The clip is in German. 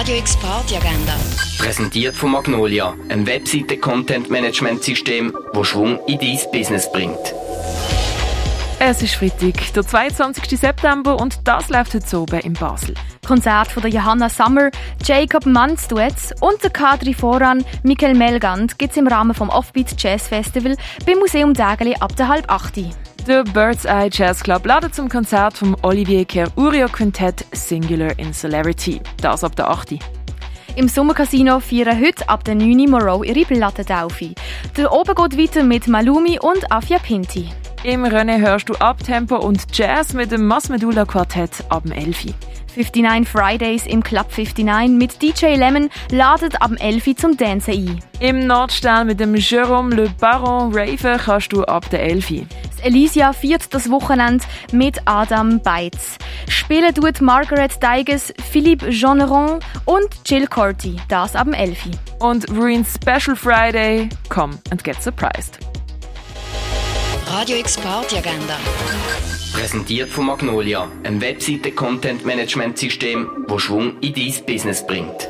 Radio X Party Agenda. Präsentiert von Magnolia, einem Webseite-Content-Management-System, das Schwung in dein Business bringt. Es ist Freitag, der 22. September und das läuft heute oben in Basel. Konzert von der Johanna Summer, Jacob Manz Duets und der Kadri Voran, Michael Melgand gibt es im Rahmen vom Offbeat Jazz Festival beim Museum Dägeli ab der halb 8. Der Bird's Eye Jazz Club ladet zum Konzert vom Olivier Ker-Urio Quintett Singular in Celerity. Das ab der 8. Im Sommercasino feiern heute ab der 9. Moreau ihre Plattentaufe. Der oben geht weiter mit Malumi und Afia Pinti. Im Rennen hörst du Abtempo und Jazz mit dem Masmedula Quartett ab dem 11. 59 Fridays im Club 59 mit DJ Lemon ladet ab dem 11 zum Dancen ein. Im Nordstern mit dem Jérôme Le Baron Raven kannst du ab der 11. Elysia feiert das Wochenende mit Adam Beitz. Spielen tut Margaret Deiges, Philippe Jeanneron und Jill Corti, das ab dem 11. Und Ruin's Special Friday, come and get surprised. Radio X Party Agenda. Präsentiert von Magnolia, einem Webseite-Content-Management-System, das Schwung in dein Business bringt.